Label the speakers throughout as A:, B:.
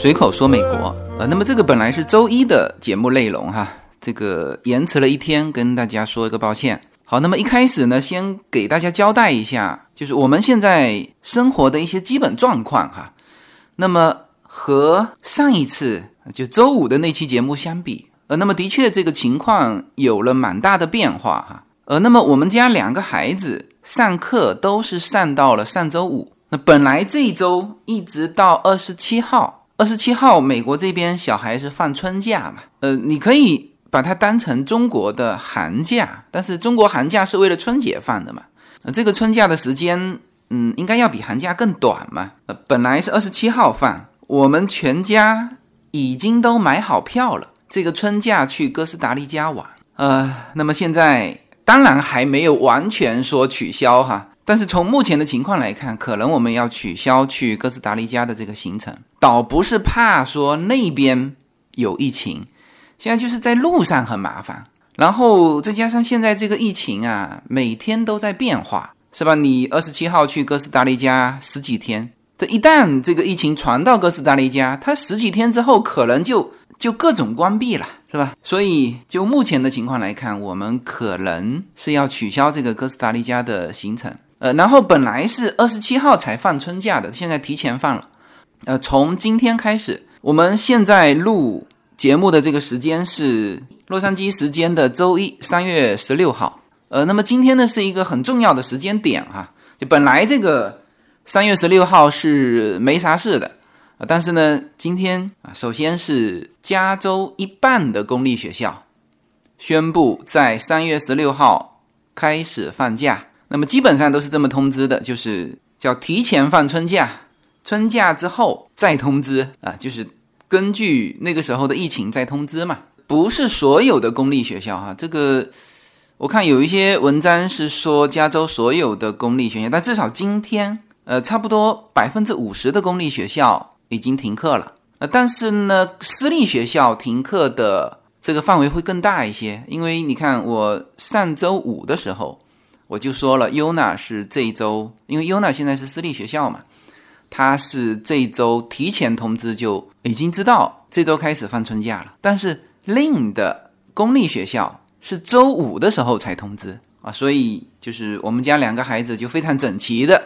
A: 随口说美国啊，那么这个本来是周一的节目内容哈，这个延迟了一天，跟大家说一个抱歉。好，那么一开始呢，先给大家交代一下，就是我们现在生活的一些基本状况哈。那么和上一次就周五的那期节目相比，呃，那么的确这个情况有了蛮大的变化哈。呃，那么我们家两个孩子上课都是上到了上周五，那本来这一周一直到二十七号，二十七号美国这边小孩是放春假嘛？呃，你可以。把它当成中国的寒假，但是中国寒假是为了春节放的嘛？呃，这个春假的时间，嗯，应该要比寒假更短嘛？呃，本来是二十七号放，我们全家已经都买好票了，这个春假去哥斯达黎加玩。呃，那么现在当然还没有完全说取消哈，但是从目前的情况来看，可能我们要取消去哥斯达黎加的这个行程，倒不是怕说那边有疫情。现在就是在路上很麻烦，然后再加上现在这个疫情啊，每天都在变化，是吧？你二十七号去哥斯达黎加十几天，这一旦这个疫情传到哥斯达黎加，它十几天之后可能就就各种关闭了，是吧？所以就目前的情况来看，我们可能是要取消这个哥斯达黎加的行程。呃，然后本来是二十七号才放春假的，现在提前放了。呃，从今天开始，我们现在录。节目的这个时间是洛杉矶时间的周一，三月十六号。呃，那么今天呢是一个很重要的时间点哈。就本来这个三月十六号是没啥事的，但是呢，今天啊，首先是加州一半的公立学校宣布在三月十六号开始放假。那么基本上都是这么通知的，就是叫提前放春假，春假之后再通知啊，就是。根据那个时候的疫情再通知嘛，不是所有的公立学校哈。这个我看有一些文章是说加州所有的公立学校，但至少今天，呃，差不多百分之五十的公立学校已经停课了。呃，但是呢，私立学校停课的这个范围会更大一些，因为你看我上周五的时候我就说了优娜是这一周，因为优娜现在是私立学校嘛。他是这一周提前通知就已经知道这周开始放春假了，但是另的公立学校是周五的时候才通知啊，所以就是我们家两个孩子就非常整齐的，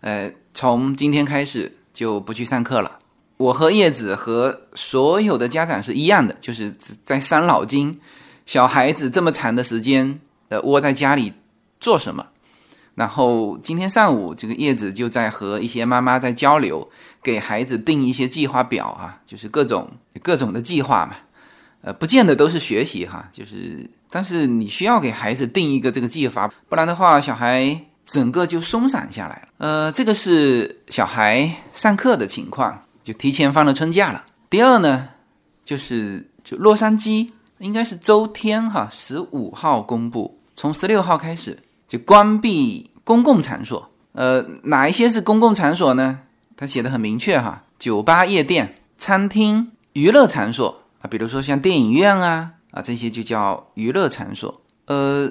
A: 呃，从今天开始就不去上课了。我和叶子和所有的家长是一样的，就是在伤脑筋，小孩子这么长的时间呃窝在家里做什么？然后今天上午，这个叶子就在和一些妈妈在交流，给孩子定一些计划表啊，就是各种各种的计划嘛。呃，不见得都是学习哈，就是但是你需要给孩子定一个这个计划，不然的话，小孩整个就松散下来了。呃，这个是小孩上课的情况，就提前放了春假了。第二呢，就是就洛杉矶应该是周天哈，十五号公布，从十六号开始。就关闭公共场所，呃，哪一些是公共场所呢？他写的很明确哈，酒吧、夜店、餐厅、娱乐场所啊，比如说像电影院啊啊这些就叫娱乐场所。呃，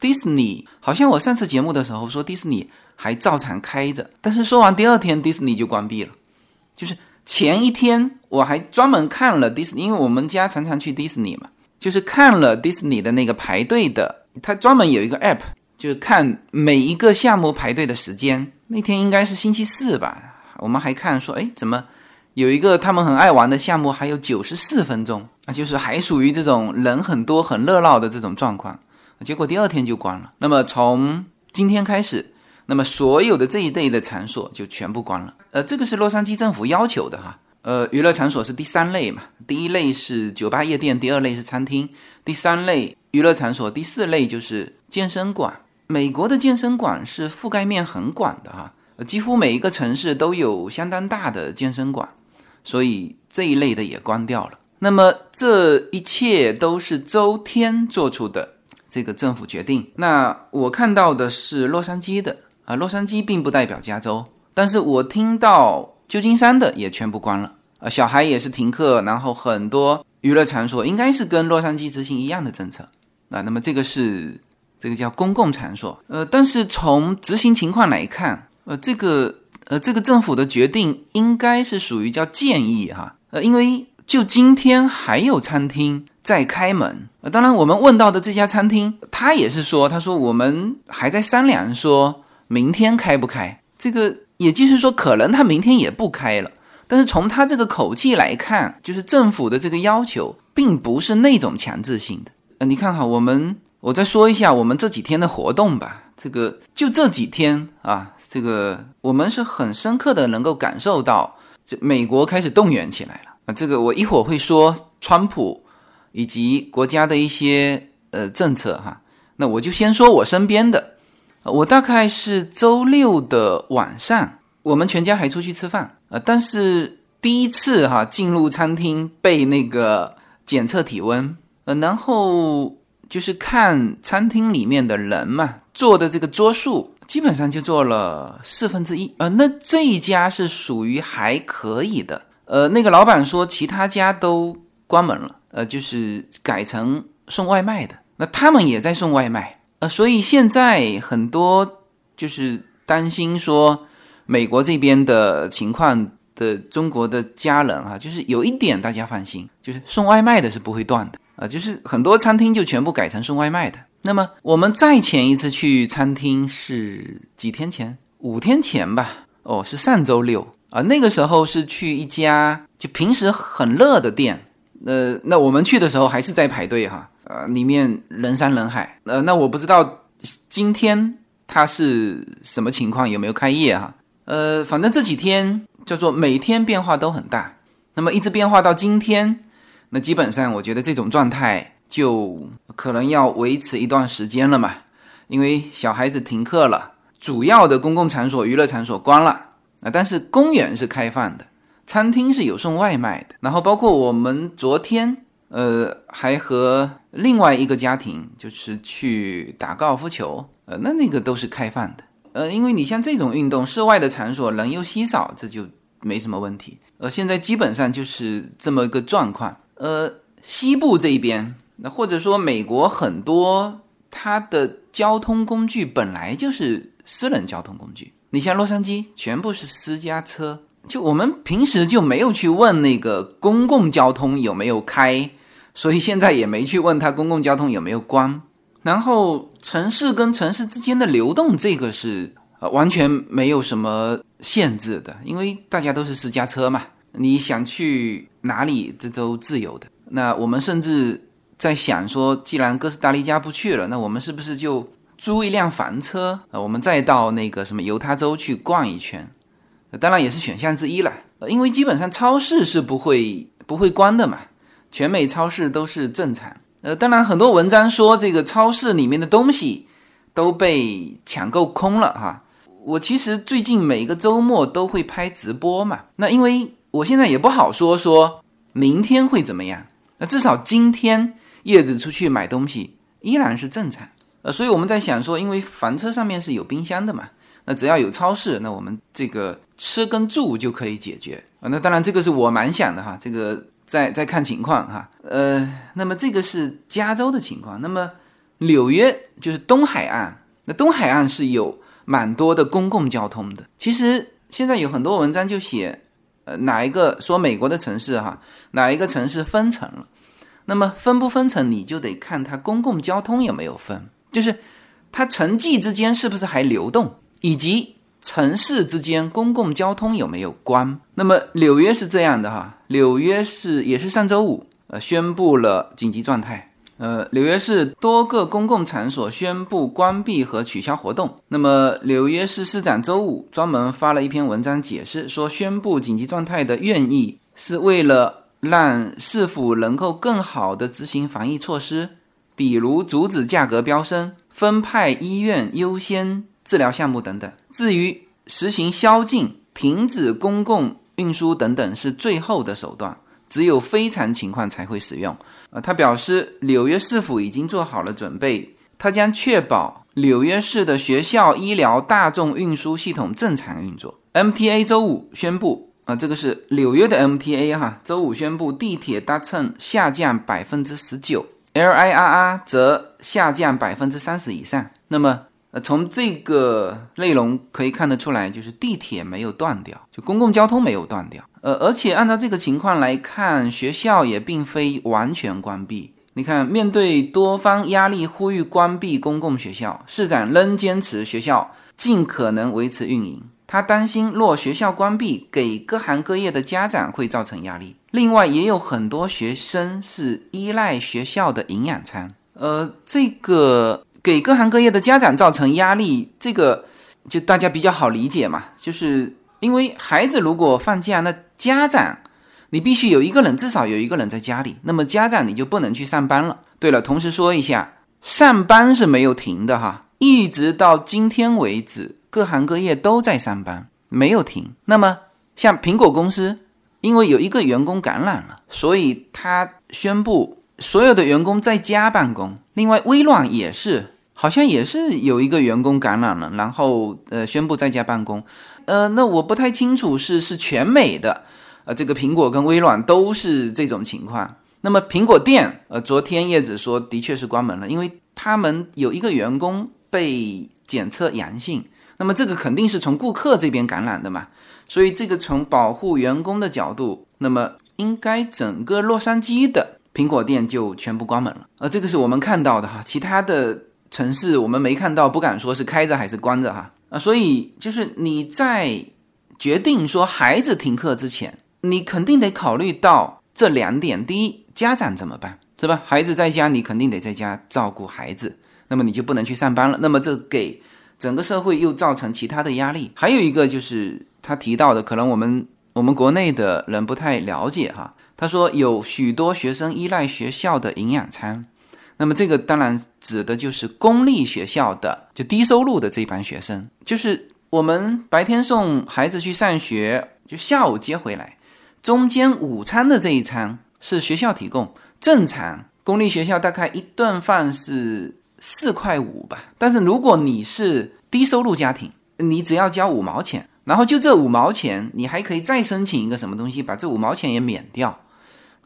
A: 迪士尼好像我上次节目的时候说迪士尼还照常开着，但是说完第二天迪士尼就关闭了。就是前一天我还专门看了迪士尼，因为我们家常常去迪士尼嘛，就是看了迪士尼的那个排队的，它专门有一个 app。就是看每一个项目排队的时间，那天应该是星期四吧。我们还看说，哎，怎么有一个他们很爱玩的项目，还有九十四分钟啊，就是还属于这种人很多、很热闹的这种状况。结果第二天就关了。那么从今天开始，那么所有的这一类的场所就全部关了。呃，这个是洛杉矶政府要求的哈。呃，娱乐场所是第三类嘛，第一类是酒吧、夜店，第二类是餐厅，第三类娱乐场所，第四类就是健身馆。美国的健身馆是覆盖面很广的哈，几乎每一个城市都有相当大的健身馆，所以这一类的也关掉了。那么这一切都是周天做出的这个政府决定。那我看到的是洛杉矶的啊，洛杉矶并不代表加州，但是我听到旧金山的也全部关了啊，小孩也是停课，然后很多娱乐场所应该是跟洛杉矶执行一样的政策啊。那么这个是。这个叫公共场所，呃，但是从执行情况来看，呃，这个呃，这个政府的决定应该是属于叫建议哈，呃，因为就今天还有餐厅在开门。呃，当然我们问到的这家餐厅，他也是说，他说我们还在商量，说明天开不开。这个也就是说，可能他明天也不开了。但是从他这个口气来看，就是政府的这个要求，并不是那种强制性的。呃，你看哈，我们我再说一下我们这几天的活动吧。这个就这几天啊，这个我们是很深刻的能够感受到，这美国开始动员起来了啊。这个我一会儿会说川普以及国家的一些呃政策哈。那我就先说我身边的，我大概是周六的晚上。我们全家还出去吃饭，啊，但是第一次哈进入餐厅被那个检测体温，呃，然后就是看餐厅里面的人嘛，坐的这个桌数基本上就坐了四分之一，呃，那这一家是属于还可以的，呃，那个老板说其他家都关门了，呃，就是改成送外卖的，那他们也在送外卖，呃，所以现在很多就是担心说。美国这边的情况的中国的家人哈，就是有一点大家放心，就是送外卖的是不会断的。啊，就是很多餐厅就全部改成送外卖的。那么我们再前一次去餐厅是几天前，五天前吧，哦，是上周六。啊，那个时候是去一家就平时很热的店，呃，那我们去的时候还是在排队哈，呃，里面人山人海，呃，那我不知道今天它是什么情况，有没有开业哈？呃，反正这几天叫做每天变化都很大，那么一直变化到今天，那基本上我觉得这种状态就可能要维持一段时间了嘛，因为小孩子停课了，主要的公共场所、娱乐场所关了啊，但是公园是开放的，餐厅是有送外卖的，然后包括我们昨天呃还和另外一个家庭就是去打高尔夫球，呃，那那个都是开放的。呃，因为你像这种运动，室外的场所人又稀少，这就没什么问题。呃，现在基本上就是这么一个状况。呃，西部这一边，那或者说美国很多它的交通工具本来就是私人交通工具。你像洛杉矶，全部是私家车，就我们平时就没有去问那个公共交通有没有开，所以现在也没去问他公共交通有没有关。然后城市跟城市之间的流动，这个是呃完全没有什么限制的，因为大家都是私家车嘛，你想去哪里这都自由的。那我们甚至在想说，既然哥斯达黎加不去了，那我们是不是就租一辆房车啊？我们再到那个什么犹他州去逛一圈？当然也是选项之一了，因为基本上超市是不会不会关的嘛，全美超市都是正常。呃，当然，很多文章说这个超市里面的东西都被抢购空了哈。我其实最近每个周末都会拍直播嘛。那因为我现在也不好说说明天会怎么样。那至少今天叶子出去买东西依然是正常。呃，所以我们在想说，因为房车上面是有冰箱的嘛，那只要有超市，那我们这个吃跟住就可以解决啊。那当然，这个是我蛮想的哈，这个。再再看情况哈，呃，那么这个是加州的情况。那么纽约就是东海岸，那东海岸是有蛮多的公共交通的。其实现在有很多文章就写，呃，哪一个说美国的城市哈，哪一个城市分层了？那么分不分层，你就得看它公共交通有没有分，就是它城际之间是不是还流动，以及。城市之间公共交通有没有关？那么纽约是这样的哈，纽约市也是上周五呃宣布了紧急状态，呃，纽约市多个公共场所宣布关闭和取消活动。那么纽约市市长周五专门发了一篇文章解释说，宣布紧急状态的愿意是为了让市府能够更好的执行防疫措施，比如阻止价格飙升、分派医院优先。治疗项目等等，至于实行宵禁、停止公共运输等等，是最后的手段，只有非常情况才会使用。呃，他表示，纽约市府已经做好了准备，他将确保纽约市的学校、医疗、大众运输系统正常运作。MTA 周五宣布，啊，这个是纽约的 MTA 哈，周五宣布地铁搭乘下降百分之十九，LIRR 则下降百分之三十以上。那么。呃，从这个内容可以看得出来，就是地铁没有断掉，就公共交通没有断掉。呃，而且按照这个情况来看，学校也并非完全关闭。你看，面对多方压力，呼吁关闭公共学校，市长仍坚持学校尽可能维持运营。他担心，若学校关闭，给各行各业的家长会造成压力。另外，也有很多学生是依赖学校的营养餐。呃，这个。给各行各业的家长造成压力，这个就大家比较好理解嘛。就是因为孩子如果放假，那家长你必须有一个人，至少有一个人在家里，那么家长你就不能去上班了。对了，同时说一下，上班是没有停的哈，一直到今天为止，各行各业都在上班，没有停。那么像苹果公司，因为有一个员工感染了，所以他宣布。所有的员工在家办公，另外微软也是，好像也是有一个员工感染了，然后呃宣布在家办公，呃，那我不太清楚是是全美的，呃，这个苹果跟微软都是这种情况。那么苹果店，呃，昨天叶子说的确是关门了，因为他们有一个员工被检测阳性，那么这个肯定是从顾客这边感染的嘛，所以这个从保护员工的角度，那么应该整个洛杉矶的。苹果店就全部关门了，呃，这个是我们看到的哈，其他的城市我们没看到，不敢说是开着还是关着哈，啊，所以就是你在决定说孩子停课之前，你肯定得考虑到这两点：第一，家长怎么办，是吧？孩子在家，你肯定得在家照顾孩子，那么你就不能去上班了，那么这给整个社会又造成其他的压力。还有一个就是他提到的，可能我们我们国内的人不太了解哈。他说有许多学生依赖学校的营养餐，那么这个当然指的就是公立学校的就低收入的这一班学生，就是我们白天送孩子去上学，就下午接回来，中间午餐的这一餐是学校提供。正常公立学校大概一顿饭是四块五吧，但是如果你是低收入家庭，你只要交五毛钱，然后就这五毛钱，你还可以再申请一个什么东西，把这五毛钱也免掉。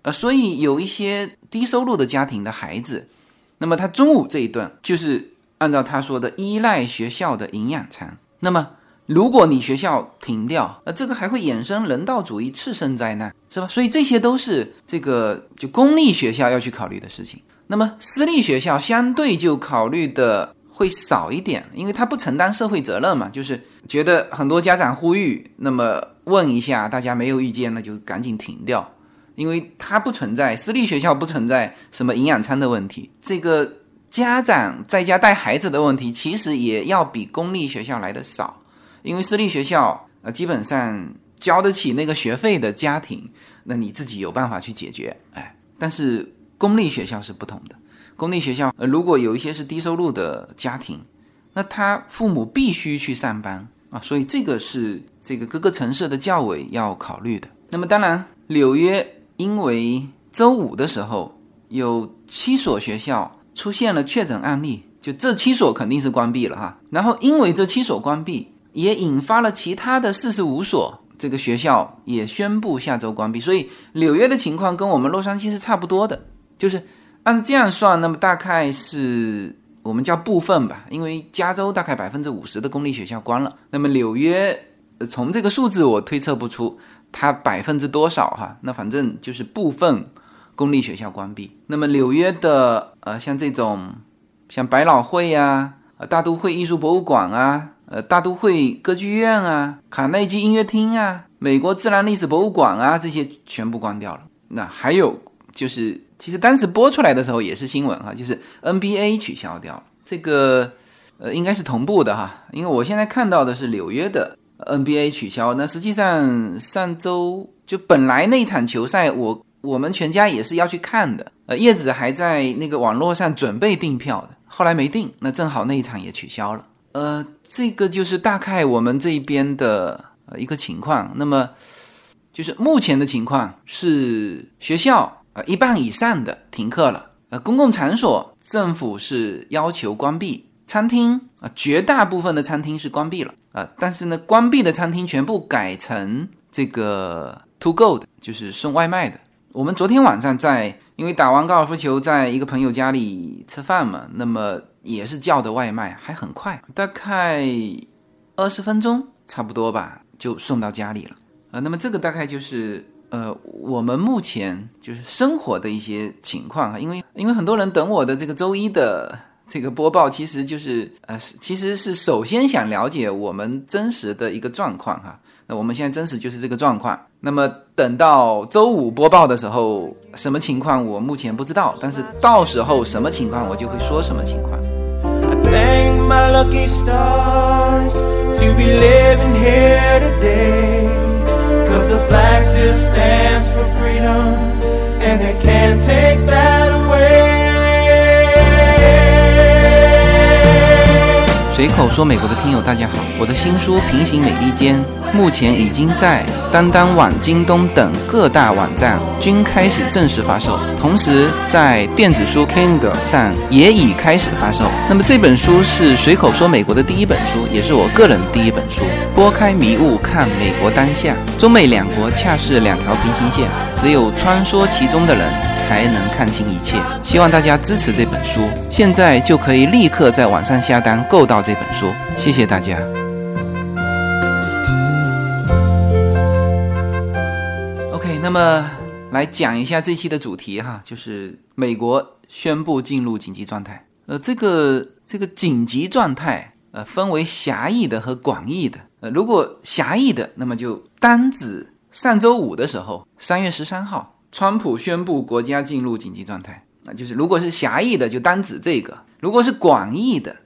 A: 呃，所以有一些低收入的家庭的孩子，那么他中午这一顿就是按照他说的依赖学校的营养餐。那么如果你学校停掉，那这个还会衍生人道主义次生灾难，是吧？所以这些都是这个就公立学校要去考虑的事情。那么私立学校相对就考虑的会少一点，因为他不承担社会责任嘛，就是觉得很多家长呼吁，那么问一下大家没有意见，那就赶紧停掉。因为它不存在私立学校不存在什么营养餐的问题，这个家长在家带孩子的问题，其实也要比公立学校来的少。因为私立学校呃基本上交得起那个学费的家庭，那你自己有办法去解决，哎。但是公立学校是不同的，公立学校呃如果有一些是低收入的家庭，那他父母必须去上班啊，所以这个是这个各个城市的教委要考虑的。那么当然纽约。因为周五的时候有七所学校出现了确诊案例，就这七所肯定是关闭了哈。然后因为这七所关闭，也引发了其他的四十五所这个学校也宣布下周关闭。所以纽约的情况跟我们洛杉矶是差不多的，就是按这样算，那么大概是我们叫部分吧，因为加州大概百分之五十的公立学校关了，那么纽约从这个数字我推测不出。它百分之多少哈？那反正就是部分公立学校关闭。那么纽约的呃，像这种像百老汇呀、呃大都会艺术博物馆啊、呃大都会歌剧院啊、卡内基音乐厅啊、美国自然历史博物馆啊，这些全部关掉了。那还有就是，其实当时播出来的时候也是新闻哈，就是 NBA 取消掉了。这个呃应该是同步的哈，因为我现在看到的是纽约的。NBA 取消，那实际上上周就本来那场球赛，我我们全家也是要去看的。呃，叶子还在那个网络上准备订票的，后来没订，那正好那一场也取消了。呃，这个就是大概我们这边的呃一个情况。那么就是目前的情况是学校呃一半以上的停课了，呃，公共场所政府是要求关闭。餐厅啊，绝大部分的餐厅是关闭了啊，但是呢，关闭的餐厅全部改成这个 to go 的，就是送外卖的。我们昨天晚上在，因为打完高尔夫球，在一个朋友家里吃饭嘛，那么也是叫的外卖，还很快，大概二十分钟差不多吧，就送到家里了。啊，那么这个大概就是呃我们目前就是生活的一些情况啊，因为因为很多人等我的这个周一的这个播报，其实就是呃其实是首先想了解我们真实的一个状况哈。那我们现在真实就是这个状况。那么等到周五播报的时候，什么情况我目前不知道，但是到时候什么情况我就会说什么情况。随口说，美国的听友大家好，我的新书《平行美利坚》目前已经在当当网、京东等各大网站均开始正式发售，同时在电子书 Kindle 上也已开始发售。那么这本书是随口说美国的第一本书，也是我个人第一本书。拨开迷雾看美国当下，中美两国恰是两条平行线，只有穿梭其中的人才能看清一切。希望大家支持这本书，现在就可以立刻在网上下单购到这本书。谢谢大家。OK，那么来讲一下这期的主题哈，就是美国宣布进入紧急状态。呃，这个这个紧急状态，呃，分为狭义的和广义的。呃，如果狭义的，那么就单指上周五的时候，三月十三号，川普宣布国家进入紧急状态。啊就是如果是狭义的，就单指这个；如果是广义的，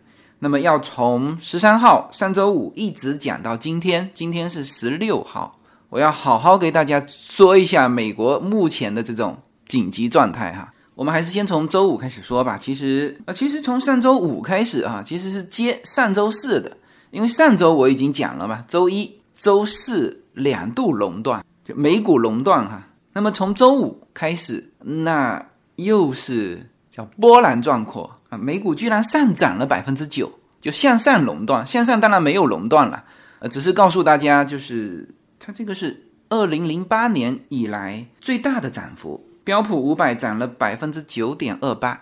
A: 那么要从十三号上周五一直讲到今天，今天是十六号，我要好好给大家说一下美国目前的这种紧急状态哈。我们还是先从周五开始说吧。其实啊，其实从上周五开始啊，其实是接上周四的。因为上周我已经讲了嘛，周一、周四两度熔断，就美股熔断哈。那么从周五开始，那又是叫波澜壮阔啊，美股居然上涨了百分之九，就向上垄断。向上当然没有垄断了，呃，只是告诉大家，就是它这个是二零零八年以来最大的涨幅，标普五百涨了百分之九点二八，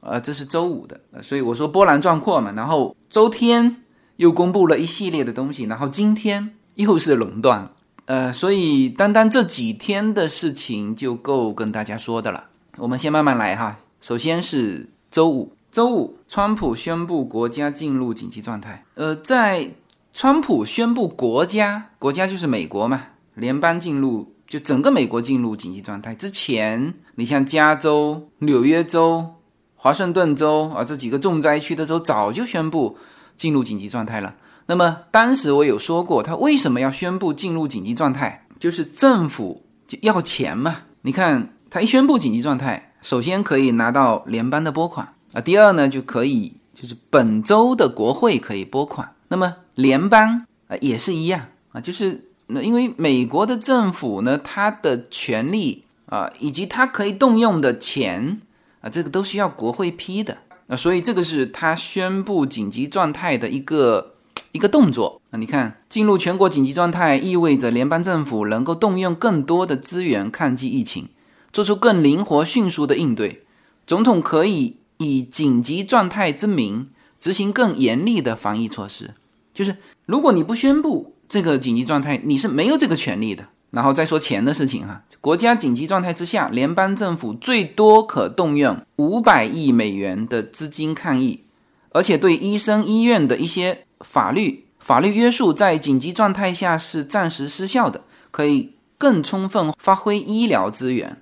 A: 呃，这是周五的，所以我说波澜壮阔嘛。然后周天。又公布了一系列的东西，然后今天又是垄断，呃，所以单单这几天的事情就够跟大家说的了。我们先慢慢来哈。首先是周五，周五，川普宣布国家进入紧急状态。呃，在川普宣布国家，国家就是美国嘛，联邦进入，就整个美国进入紧急状态之前，你像加州、纽约州、华盛顿州啊这几个重灾区的州早就宣布。进入紧急状态了。那么当时我有说过，他为什么要宣布进入紧急状态？就是政府就要钱嘛。你看，他一宣布紧急状态，首先可以拿到联邦的拨款啊，第二呢就可以就是本周的国会可以拨款。那么联邦啊也是一样啊，就是那因为美国的政府呢，它的权利啊以及它可以动用的钱啊，这个都需要国会批的。那所以这个是他宣布紧急状态的一个一个动作啊！你看，进入全国紧急状态意味着联邦政府能够动用更多的资源抗击疫情，做出更灵活迅速的应对。总统可以以紧急状态之名执行更严厉的防疫措施。就是如果你不宣布这个紧急状态，你是没有这个权利的。然后再说钱的事情哈，国家紧急状态之下，联邦政府最多可动用五百亿美元的资金抗疫，而且对医生、医院的一些法律法律约束在紧急状态下是暂时失效的，可以更充分发挥医疗资源。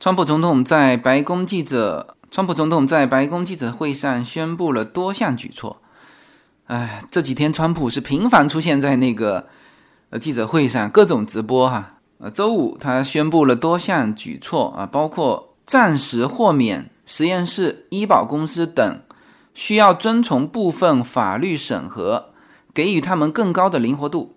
A: 川普总统在白宫记者川普总统在白宫记者会上宣布了多项举措。哎，这几天川普是频繁出现在那个。呃，记者会上各种直播哈。呃，周五他宣布了多项举措啊，包括暂时豁免实验室、医保公司等需要遵从部分法律审核，给予他们更高的灵活度；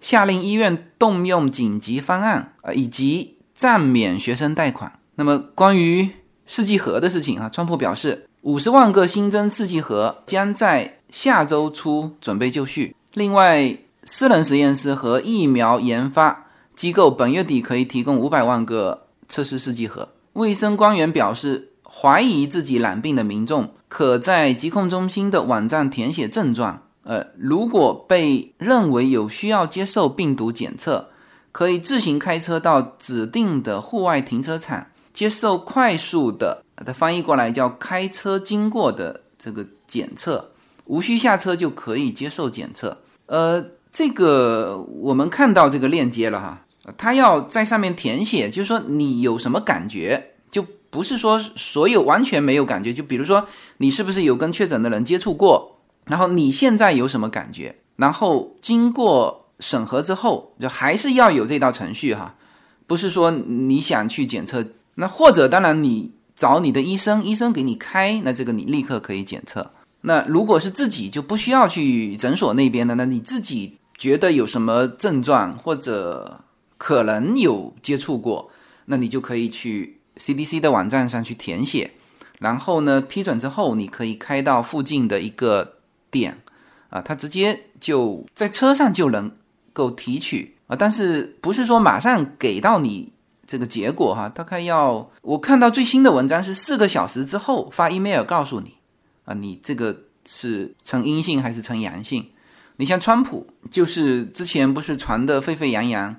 A: 下令医院动用紧急方案啊，以及暂免学生贷款。那么关于试剂盒的事情啊，川普表示，五十万个新增试剂盒将在下周初准备就绪。另外。私人实验室和疫苗研发机构本月底可以提供五百万个测试试剂盒。卫生官员表示，怀疑自己染病的民众，可在疾控中心的网站填写症状。呃，如果被认为有需要接受病毒检测，可以自行开车到指定的户外停车场接受快速的，它翻译过来叫开车经过的这个检测，无需下车就可以接受检测。呃，这个我们看到这个链接了哈，他要在上面填写，就是说你有什么感觉，就不是说所有完全没有感觉，就比如说你是不是有跟确诊的人接触过。然后你现在有什么感觉？然后经过审核之后，就还是要有这道程序哈，不是说你想去检测，那或者当然你找你的医生，医生给你开，那这个你立刻可以检测。那如果是自己就不需要去诊所那边的，那你自己觉得有什么症状或者可能有接触过，那你就可以去 CDC 的网站上去填写，然后呢批准之后，你可以开到附近的一个。点啊，他直接就在车上就能够提取啊，但是不是说马上给到你这个结果哈？大概要我看到最新的文章是四个小时之后发 email 告诉你啊，你这个是呈阴性还是呈阳性？你像川普，就是之前不是传的沸沸扬扬，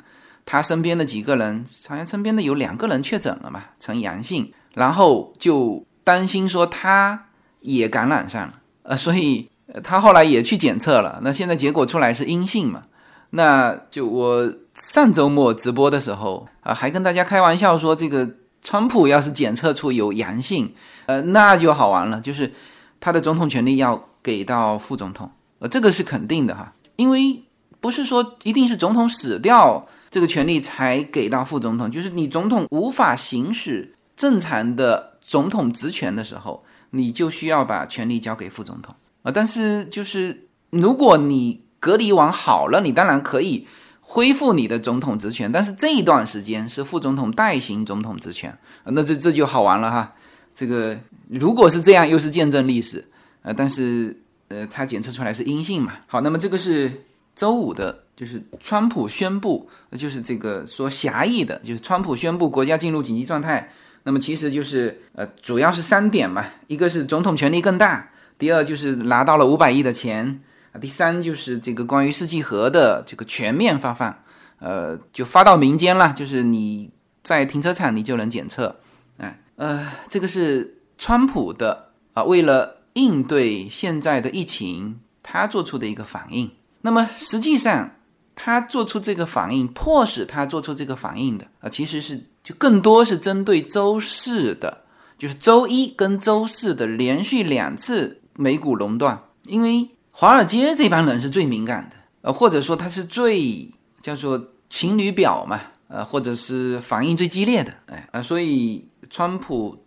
A: 他身边的几个人好像身边的有两个人确诊了嘛，呈阳性，然后就担心说他也感染上了呃，所以。他后来也去检测了，那现在结果出来是阴性嘛？那就我上周末直播的时候啊，还跟大家开玩笑说，这个川普要是检测出有阳性，呃，那就好玩了，就是他的总统权力要给到副总统，呃，这个是肯定的哈，因为不是说一定是总统死掉这个权力才给到副总统，就是你总统无法行使正常的总统职权的时候，你就需要把权力交给副总统。啊，但是就是如果你隔离完好了，你当然可以恢复你的总统职权。但是这一段时间是副总统代行总统职权，那这这就好玩了哈。这个如果是这样，又是见证历史。呃，但是呃，他检测出来是阴性嘛。好，那么这个是周五的，就是川普宣布，就是这个说狭义的，就是川普宣布国家进入紧急状态。那么其实就是呃，主要是三点嘛，一个是总统权力更大。第二就是拿到了五百亿的钱，第三就是这个关于试剂盒的这个全面发放，呃，就发到民间了，就是你在停车场你就能检测，哎，呃，这个是川普的啊，为了应对现在的疫情，他做出的一个反应。那么实际上他做出这个反应，迫使他做出这个反应的啊，其实是就更多是针对周四的，就是周一跟周四的连续两次。美股垄断，因为华尔街这帮人是最敏感的，呃，或者说他是最叫做情侣表嘛，呃，或者是反应最激烈的，哎啊，所以川普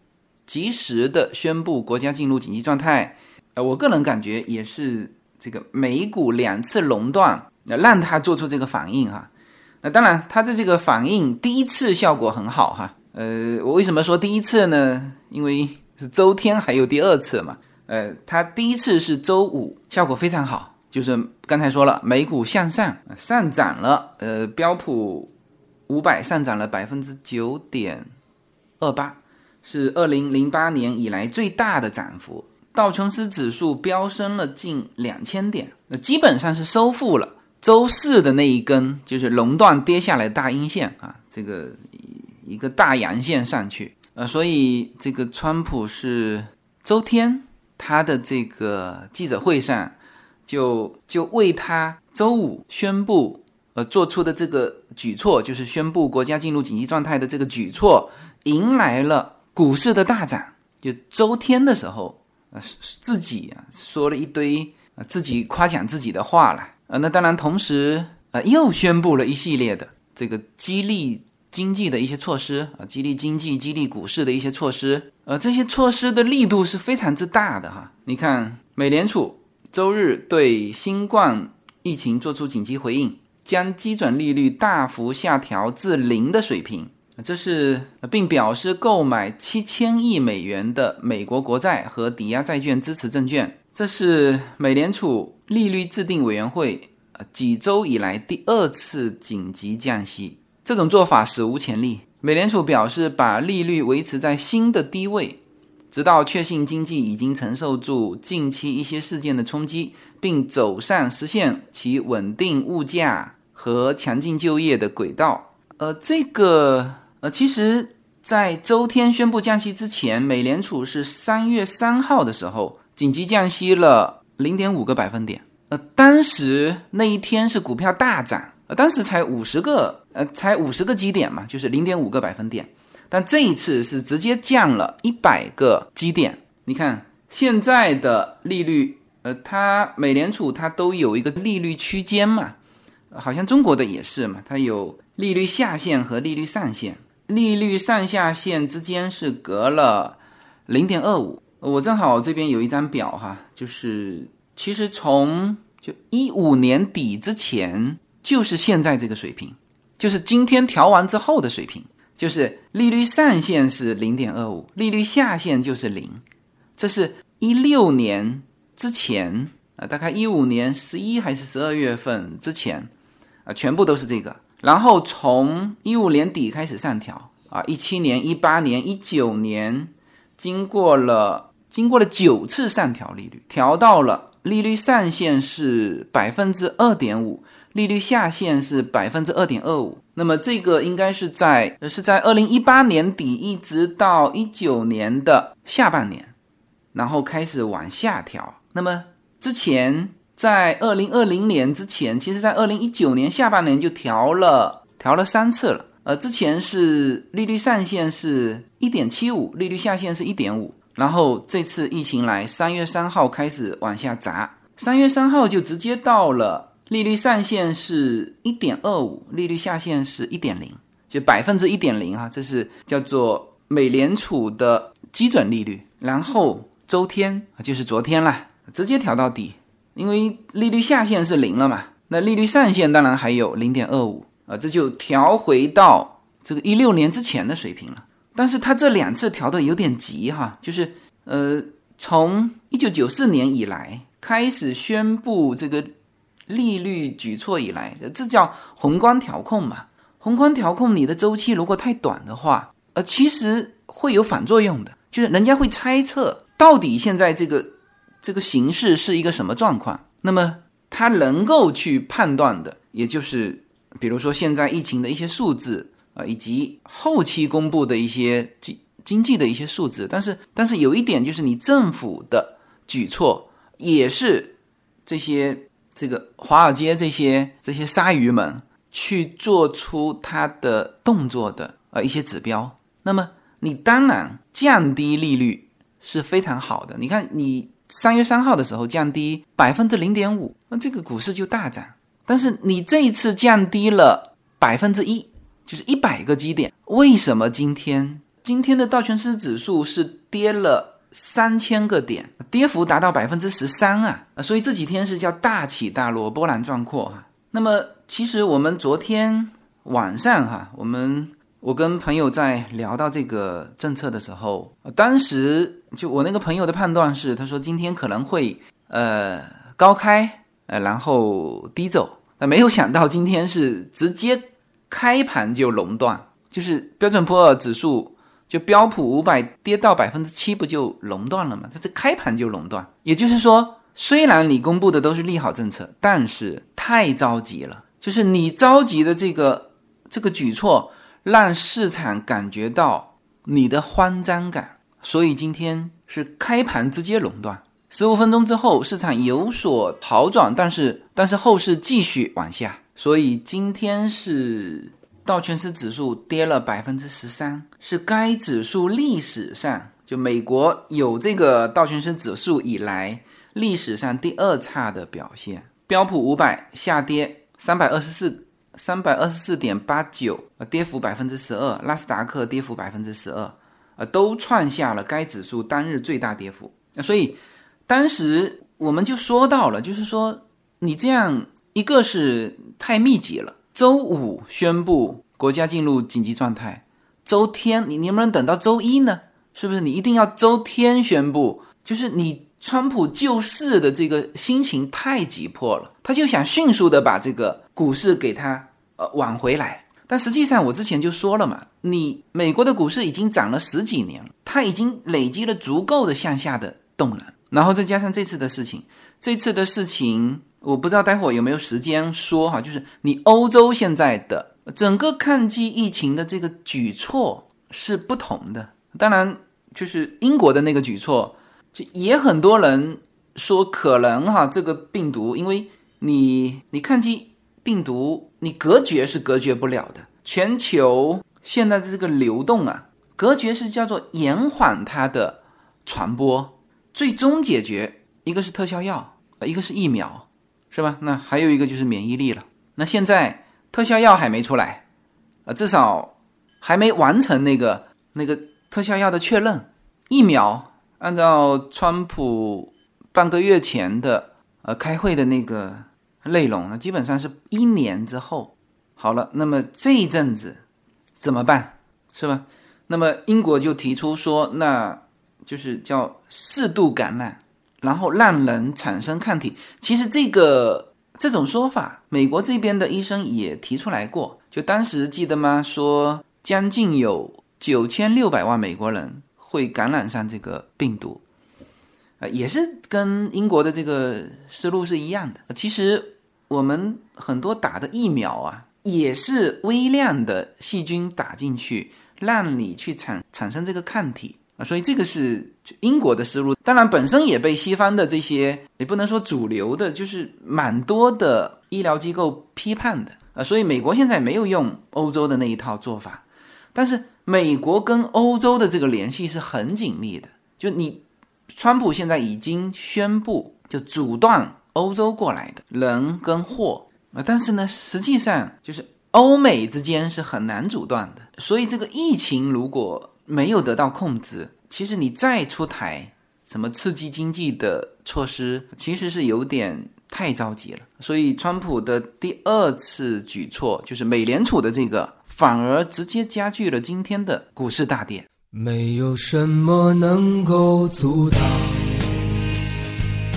A: 及时的宣布国家进入紧急状态，呃，我个人感觉也是这个美股两次垄断，让他做出这个反应哈。那当然，他的这个反应第一次效果很好哈，呃，我为什么说第一次呢？因为是周天还有第二次嘛。呃，它第一次是周五，效果非常好，就是刚才说了，美股向上上涨了，呃，标普五百上涨了百分之九点二八，是二零零八年以来最大的涨幅。道琼斯指数飙升了近两千点，那基本上是收复了周四的那一根就是熔断跌下来大阴线啊，这个一个大阳线上去，呃，所以这个川普是周天。他的这个记者会上，就就为他周五宣布呃做出的这个举措，就是宣布国家进入紧急状态的这个举措，迎来了股市的大涨。就周天的时候，呃自己啊说了一堆啊自己夸奖自己的话了，呃那当然同时呃又宣布了一系列的这个激励。经济的一些措施啊，激励经济、激励股市的一些措施，呃，这些措施的力度是非常之大的哈。你看，美联储周日对新冠疫情做出紧急回应，将基准利率大幅下调至零的水平，这是并表示购买七千亿美元的美国国债和抵押债券支持证券，这是美联储利率制定委员会呃几周以来第二次紧急降息。这种做法史无前例。美联储表示，把利率维持在新的低位，直到确信经济已经承受住近期一些事件的冲击，并走上实现其稳定物价和强劲就业的轨道。呃，这个呃，其实，在周天宣布降息之前，美联储是三月三号的时候紧急降息了零点五个百分点。呃，当时那一天是股票大涨，呃，当时才五十个，呃，才五十个基点嘛，就是零点五个百分点。但这一次是直接降了一百个基点。你看现在的利率，呃，它美联储它都有一个利率区间嘛，好像中国的也是嘛，它有利率下限和利率上限，利率上下限之间是隔了零点二五。我正好这边有一张表哈，就是。其实从就一五年底之前，就是现在这个水平，就是今天调完之后的水平，就是利率上限是零点二五，利率下限就是零，这是一六年之前啊，大概一五年十一还是十二月份之前啊，全部都是这个。然后从一五年底开始上调啊，一七年、一八年、一九年，经过了经过了九次上调利率，调到了。利率上限是百分之二点五，利率下限是百分之二点二五。那么这个应该是在是在二零一八年底一直到一九年的下半年，然后开始往下调。那么之前在二零二零年之前，其实在二零一九年下半年就调了调了三次了。呃，之前是利率上限是一点七五，利率下限是一点五。然后这次疫情来，三月三号开始往下砸，三月三号就直接到了利率上限是一点二五，利率下限是一点零，就百分之一点零啊，这是叫做美联储的基准利率。然后周天就是昨天了，直接调到底，因为利率下限是零了嘛，那利率上限当然还有零点二五啊，这就调回到这个一六年之前的水平了。但是它这两次调的有点急哈，就是呃，从一九九四年以来开始宣布这个利率举措以来，这叫宏观调控嘛。宏观调控你的周期如果太短的话，呃，其实会有反作用的，就是人家会猜测到底现在这个这个形势是一个什么状况。那么他能够去判断的，也就是比如说现在疫情的一些数字。啊，以及后期公布的一些经经济的一些数字，但是但是有一点就是，你政府的举措也是这些这个华尔街这些这些鲨鱼们去做出它的动作的啊一些指标。那么你当然降低利率是非常好的。你看，你三月三号的时候降低百分之零点五，那这个股市就大涨。但是你这一次降低了百分之一。就是一百个基点，为什么今天今天的道琼斯指数是跌了三千个点，跌幅达到百分之十三啊？所以这几天是叫大起大落，波澜壮阔哈。那么其实我们昨天晚上哈，我们我跟朋友在聊到这个政策的时候，当时就我那个朋友的判断是，他说今天可能会呃高开呃然后低走，那没有想到今天是直接。开盘就熔断，就是标准普尔指数，就标普五百跌到百分之七，不就垄断了吗？它这开盘就垄断，也就是说，虽然你公布的都是利好政策，但是太着急了，就是你着急的这个这个举措，让市场感觉到你的慌张感，所以今天是开盘直接垄断，十五分钟之后市场有所好转，但是但是后市继续往下。所以今天是道琼斯指数跌了百分之十三，是该指数历史上就美国有这个道琼斯指数以来历史上第二差的表现。标普五百下跌三百二十四三百二十四点八九，呃，跌幅百分之十二。纳斯达克跌幅百分之十二，呃，都创下了该指数单日最大跌幅。所以当时我们就说到了，就是说你这样。一个是太密集了，周五宣布国家进入紧急状态，周天你能不能等到周一呢？是不是你一定要周天宣布？就是你川普救市的这个心情太急迫了，他就想迅速的把这个股市给他呃挽回来，但实际上我之前就说了嘛，你美国的股市已经涨了十几年了，它已经累积了足够的向下的动能，然后再加上这次的事情，这次的事情我不知道待会儿有没有时间说哈，就是你欧洲现在的整个抗击疫情的这个举措是不同的，当然就是英国的那个举措，就也很多人说可能哈这个病毒因为。你你抗击病毒，你隔绝是隔绝不了的。全球现在的这个流动啊，隔绝是叫做延缓它的传播，最终解决一个是特效药，一个是疫苗，是吧？那还有一个就是免疫力了。那现在特效药还没出来，啊，至少还没完成那个那个特效药的确认。疫苗按照川普半个月前的呃开会的那个。内容呢，基本上是一年之后好了。那么这一阵子怎么办，是吧？那么英国就提出说，那就是叫适度感染，然后让人产生抗体。其实这个这种说法，美国这边的医生也提出来过。就当时记得吗？说将近有九千六百万美国人会感染上这个病毒。啊，也是跟英国的这个思路是一样的。其实我们很多打的疫苗啊，也是微量的细菌打进去，让你去产产生这个抗体啊。所以这个是英国的思路。当然，本身也被西方的这些也不能说主流的，就是蛮多的医疗机构批判的啊。所以美国现在没有用欧洲的那一套做法，但是美国跟欧洲的这个联系是很紧密的，就你。川普现在已经宣布，就阻断欧洲过来的人跟货啊，但是呢，实际上就是欧美之间是很难阻断的。所以这个疫情如果没有得到控制，其实你再出台什么刺激经济的措施，其实是有点太着急了。所以川普的第二次举措，就是美联储的这个，反而直接加剧了今天的股市大跌。没有什么能够阻挡，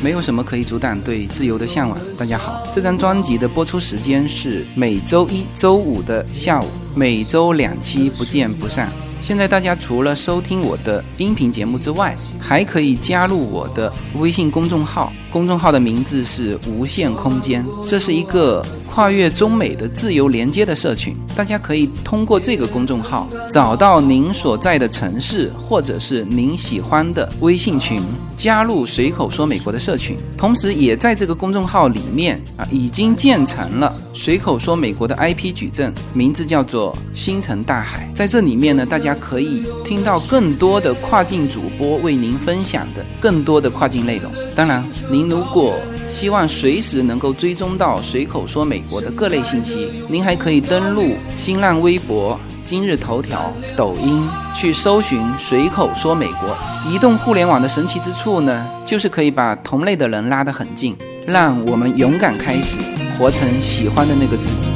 A: 没有什么可以阻挡对自由的向往。大家好，这张专辑的播出时间是每周一周五的下午，每周两期，不见不散。现在大家除了收听我的音频节目之外，还可以加入我的微信公众号，公众号的名字是无限空间，这是一个。跨越中美的自由连接的社群，大家可以通过这个公众号找到您所在的城市或者是您喜欢的微信群，加入随口说美国的社群。同时，也在这个公众号里面啊，已经建成了随口说美国的 IP 矩阵，名字叫做星辰大海。在这里面呢，大家可以听到更多的跨境主播为您分享的更多的跨境内容。当然，您如果希望随时能够追踪到随口说美国的各类信息。您还可以登录新浪微博、今日头条、抖音去搜寻“随口说美国”。移动互联网的神奇之处呢，就是可以把同类的人拉得很近，让我们勇敢开始，活成喜欢的那个自己。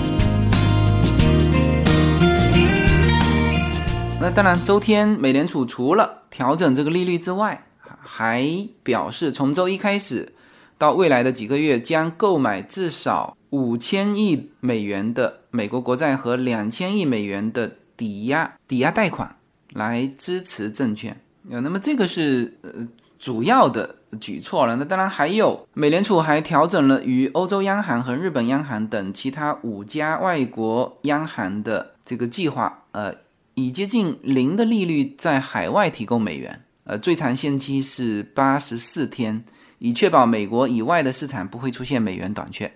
A: 那当然，周天美联储除了调整这个利率之外，还表示从周一开始。到未来的几个月，将购买至少五千亿美元的美国国债和两千亿美元的抵押抵押贷款来支持证券。呃，那么这个是呃主要的举措了。那当然还有，美联储还调整了与欧洲央行和日本央行等其他五家外国央行的这个计划，呃，以接近零的利率在海外提供美元，呃，最长限期是八十四天。以确保美国以外的市场不会出现美元短缺，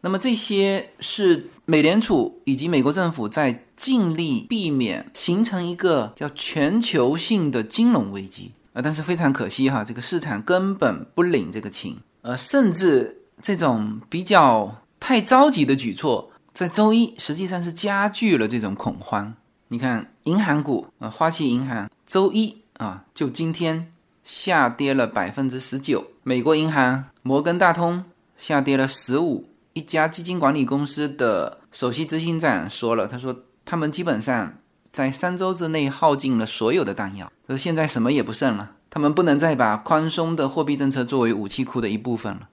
A: 那么这些是美联储以及美国政府在尽力避免形成一个叫全球性的金融危机啊，但是非常可惜哈，这个市场根本不领这个情，呃，甚至这种比较太着急的举措，在周一实际上是加剧了这种恐慌。你看，银行股啊，花旗银行周一啊，就今天。下跌了百分之十九，美国银行摩根大通下跌了十五。一家基金管理公司的首席执行长说了，他说他们基本上在三周之内耗尽了所有的弹药，他说现在什么也不剩了，他们不能再把宽松的货币政策作为武器库的一部分了。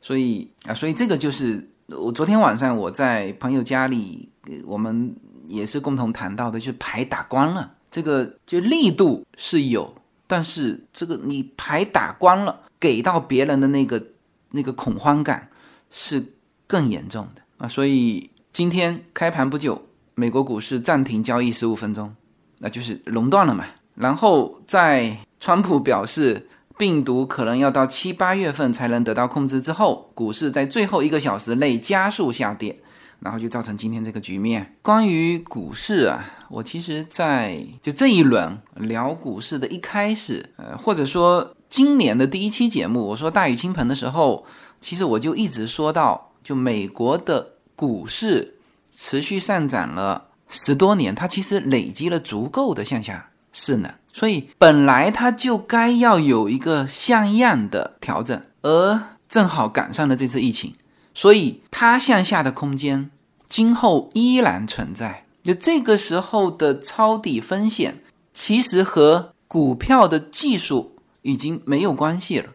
A: 所以啊，所以这个就是我昨天晚上我在朋友家里，我们也是共同谈到的，就是牌打光了，这个就力度是有，但是这个你牌打光了，给到别人的那个那个恐慌感是更严重的啊。所以今天开盘不久，美国股市暂停交易十五分钟，那就是熔断了嘛。然后在川普表示。病毒可能要到七八月份才能得到控制之后，股市在最后一个小时内加速下跌，然后就造成今天这个局面。关于股市啊，我其实在就这一轮聊股市的一开始，呃，或者说今年的第一期节目，我说大雨倾盆的时候，其实我就一直说到，就美国的股市持续上涨了十多年，它其实累积了足够的向下势能。所以本来它就该要有一个像样的调整，而正好赶上了这次疫情，所以它向下的空间今后依然存在。就这个时候的抄底风险，其实和股票的技术已经没有关系了，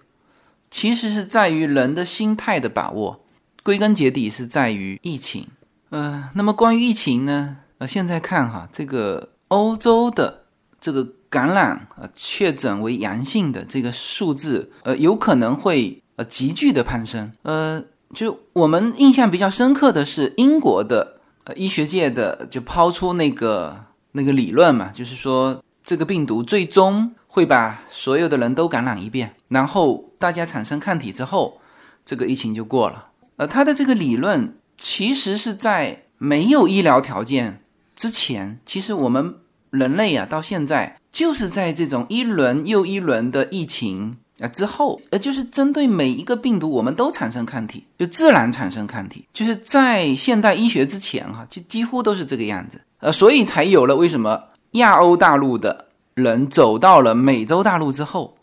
A: 其实是在于人的心态的把握，归根结底是在于疫情。呃，那么关于疫情呢？呃，现在看哈，这个欧洲的这个。感染呃确诊为阳性的这个数字，呃，有可能会呃急剧的攀升。呃，就我们印象比较深刻的是英国的呃医学界的就抛出那个那个理论嘛，就是说这个病毒最终会把所有的人都感染一遍，然后大家产生抗体之后，这个疫情就过了。呃，他的这个理论其实是在没有医疗条件之前，其实我们人类啊到现在。就是在这种一轮又一轮的疫情啊之后，呃，就是针对每一个病毒，我们都产生抗体，就自然产生抗体。就是在现代医学之前，哈，就几乎都是这个样子，呃，所以才有了为什么亚欧大陆的人走到了美洲大陆之后，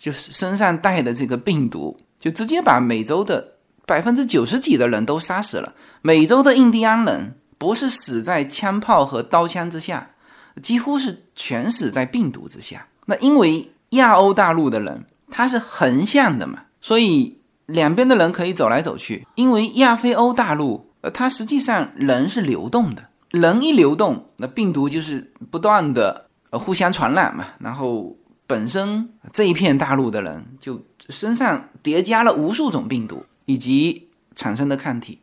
A: 就是身上带的这个病毒，就直接把美洲的百分之九十几的人都杀死了。美洲的印第安人不是死在枪炮和刀枪之下。几乎是全死在病毒之下。那因为亚欧大陆的人它是横向的嘛，所以两边的人可以走来走去。因为亚非欧大陆，呃，它实际上人是流动的，人一流动，那病毒就是不断的呃互相传染嘛。然后本身这一片大陆的人就身上叠加了无数种病毒以及产生的抗体，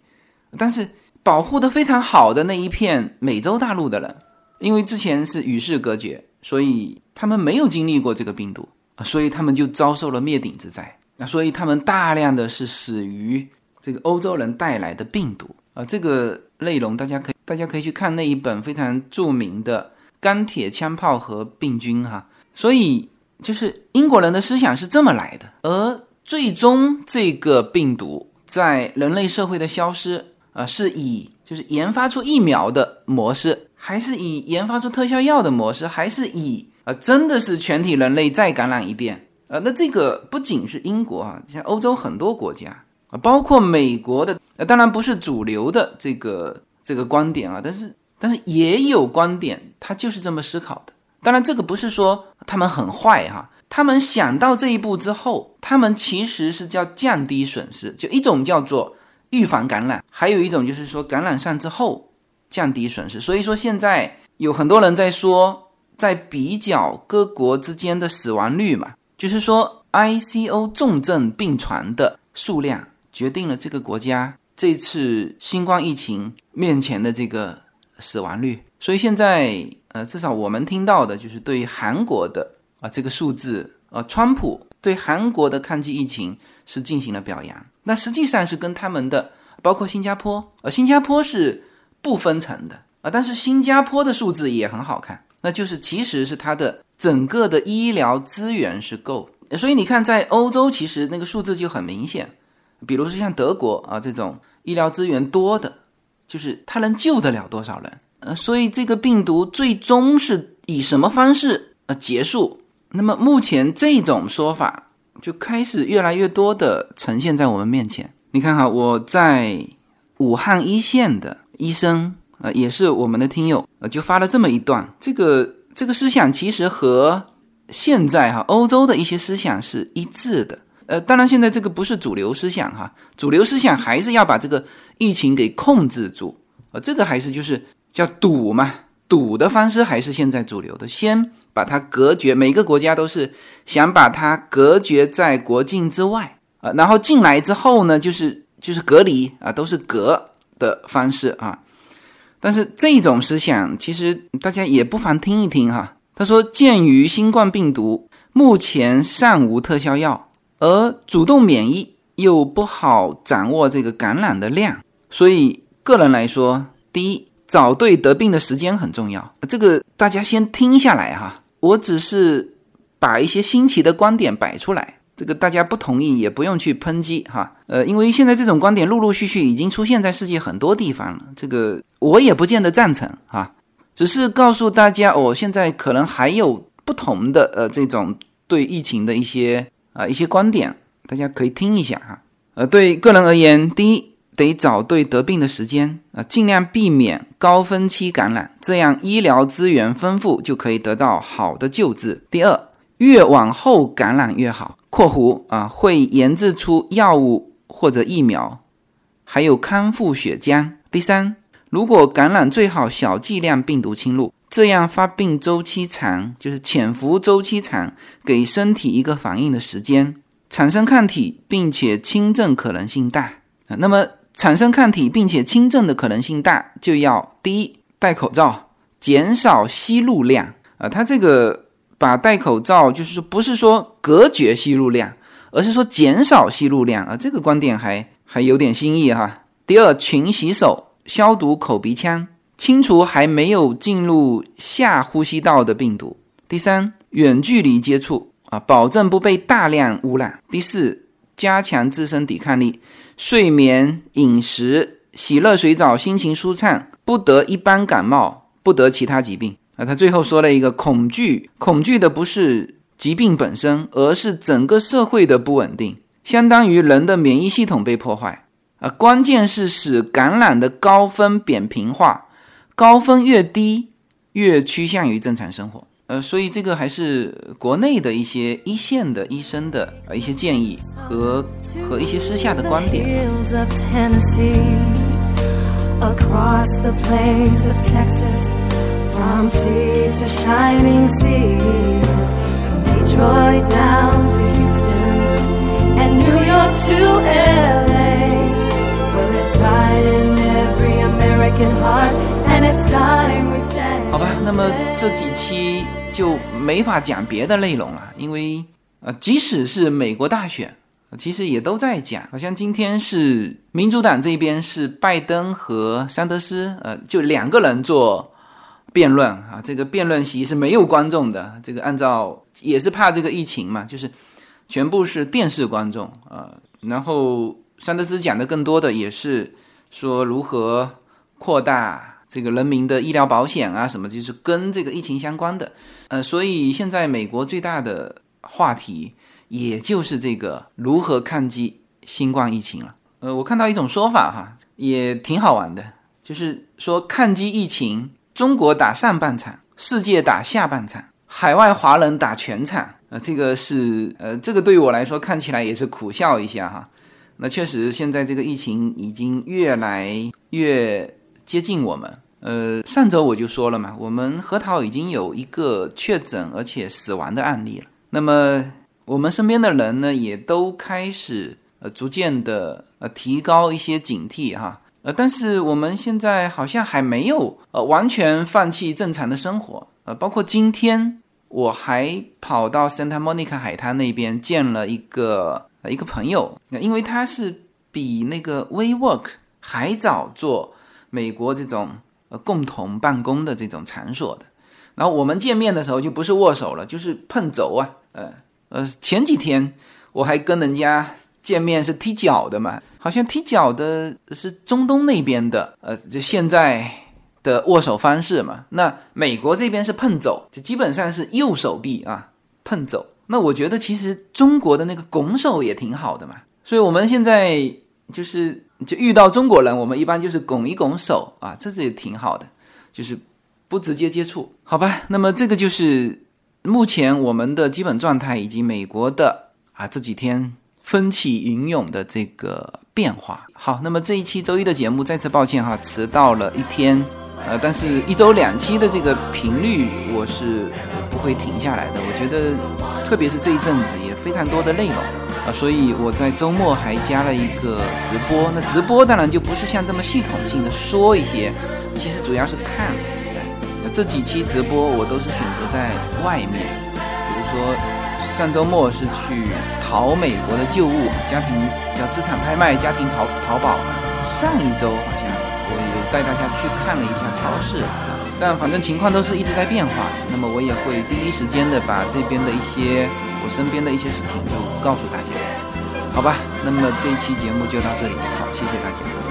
A: 但是保护的非常好的那一片美洲大陆的人。因为之前是与世隔绝，所以他们没有经历过这个病毒啊，所以他们就遭受了灭顶之灾那，所以他们大量的是死于这个欧洲人带来的病毒啊。这个内容大家可以大家可以去看那一本非常著名的《钢铁枪炮和病菌》哈。所以就是英国人的思想是这么来的，而最终这个病毒在人类社会的消失啊，是以就是研发出疫苗的模式。还是以研发出特效药的模式，还是以啊，真的是全体人类再感染一遍啊？那这个不仅是英国啊，像欧洲很多国家啊，包括美国的，呃当然不是主流的这个这个观点啊，但是但是也有观点，他就是这么思考的。当然，这个不是说他们很坏哈，他们想到这一步之后，他们其实是叫降低损失，就一种叫做预防感染，还有一种就是说感染上之后。降低损失，所以说现在有很多人在说，在比较各国之间的死亡率嘛，就是说 ICO 重症病床的数量决定了这个国家这次新冠疫情面前的这个死亡率。所以现在呃，至少我们听到的就是对韩国的啊这个数字，呃，川普对韩国的抗击疫情是进行了表扬，那实际上是跟他们的包括新加坡，呃，新加坡是。不分层的啊，但是新加坡的数字也很好看，那就是其实是它的整个的医疗资源是够，所以你看在欧洲其实那个数字就很明显，比如说像德国啊这种医疗资源多的，就是它能救得了多少人？呃，所以这个病毒最终是以什么方式呃结束？那么目前这种说法就开始越来越多的呈现在我们面前。你看哈，我在武汉一线的。医生啊，也是我们的听友呃，就发了这么一段。这个这个思想其实和现在哈欧洲的一些思想是一致的。呃，当然现在这个不是主流思想哈，主流思想还是要把这个疫情给控制住啊。这个还是就是叫堵嘛，堵的方式还是现在主流的，先把它隔绝。每个国家都是想把它隔绝在国境之外啊，然后进来之后呢，就是就是隔离啊，都是隔的方式啊。但是这种思想其实大家也不妨听一听哈。他说，鉴于新冠病毒目前尚无特效药，而主动免疫又不好掌握这个感染的量，所以个人来说，第一。找对得病的时间很重要，这个大家先听下来哈。我只是把一些新奇的观点摆出来，这个大家不同意也不用去抨击哈。呃，因为现在这种观点陆陆续续已经出现在世界很多地方了，这个我也不见得赞成哈。只是告诉大家，我现在可能还有不同的呃这种对疫情的一些啊一些观点，大家可以听一下哈。呃，对个人而言，第一。得找对得病的时间啊，尽量避免高峰期感染，这样医疗资源丰富，就可以得到好的救治。第二，越往后感染越好（括弧啊会研制出药物或者疫苗，还有康复血浆）。第三，如果感染最好小剂量病毒侵入，这样发病周期长，就是潜伏周期长，给身体一个反应的时间，产生抗体，并且轻症可能性大啊。那么。产生抗体并且轻症的可能性大，就要第一戴口罩，减少吸入量啊。它这个把戴口罩就是说不是说隔绝吸入量，而是说减少吸入量啊。这个观点还还有点新意哈。第二，勤洗手，消毒口鼻腔，清除还没有进入下呼吸道的病毒。第三，远距离接触啊，保证不被大量污染。第四，加强自身抵抗力。睡眠、饮食、洗热水澡，心情舒畅，不得一般感冒，不得其他疾病啊。他最后说了一个恐惧，恐惧的不是疾病本身，而是整个社会的不稳定，相当于人的免疫系统被破坏啊。关键是使感染的高峰扁平化，高峰越低，越趋向于正常生活。呃，所以这个还是国内的一些一线的医生的呃一些建议和和一些私下的观点。好吧，那么这几期就没法讲别的内容了，因为呃，即使是美国大选，其实也都在讲。好像今天是民主党这边是拜登和桑德斯，呃，就两个人做辩论啊。这个辩论席是没有观众的，这个按照也是怕这个疫情嘛，就是全部是电视观众啊。然后桑德斯讲的更多的也是说如何扩大。这个人民的医疗保险啊，什么就是跟这个疫情相关的，呃，所以现在美国最大的话题也就是这个如何抗击新冠疫情了。呃，我看到一种说法哈，也挺好玩的，就是说抗击疫情，中国打上半场，世界打下半场，海外华人打全场。呃，这个是呃，这个对我来说看起来也是苦笑一下哈。那确实，现在这个疫情已经越来越接近我们。呃，上周我就说了嘛，我们核桃已经有一个确诊而且死亡的案例了。那么我们身边的人呢，也都开始呃逐渐的呃提高一些警惕哈。呃，但是我们现在好像还没有呃完全放弃正常的生活。呃，包括今天我还跑到 Santa Monica 海滩那边见了一个一个朋友，因为他是比那个 WeWork 还早做美国这种呃。共同办公的这种场所的，然后我们见面的时候就不是握手了，就是碰肘啊，呃呃，前几天我还跟人家见面是踢脚的嘛，好像踢脚的是中东那边的，呃，就现在的握手方式嘛，那美国这边是碰肘，就基本上是右手臂啊碰肘，那我觉得其实中国的那个拱手也挺好的嘛，所以我们现在就是。就遇到中国人，我们一般就是拱一拱手啊，这这也挺好的，就是不直接接触，好吧？那么这个就是目前我们的基本状态，以及美国的啊这几天风起云涌的这个变化。好，那么这一期周一的节目再次抱歉哈，迟到了一天，呃，但是一周两期的这个频率我是不会停下来的。我觉得，特别是这一阵子也非常多的内容啊，所以我在周末还加了一个直播。那直播当然就不是像这么系统性的说一些，其实主要是看。那这几期直播我都是选择在外面，比如说上周末是去淘美国的旧物，家庭叫资产拍卖，家庭淘淘宝。上一周好像我有带大家去看了一下超市啊，但反正情况都是一直在变化。那么我也会第一时间的把这边的一些我身边的一些事情就告诉大家，好吧？那么这一期节目就到这里，好，谢谢大家。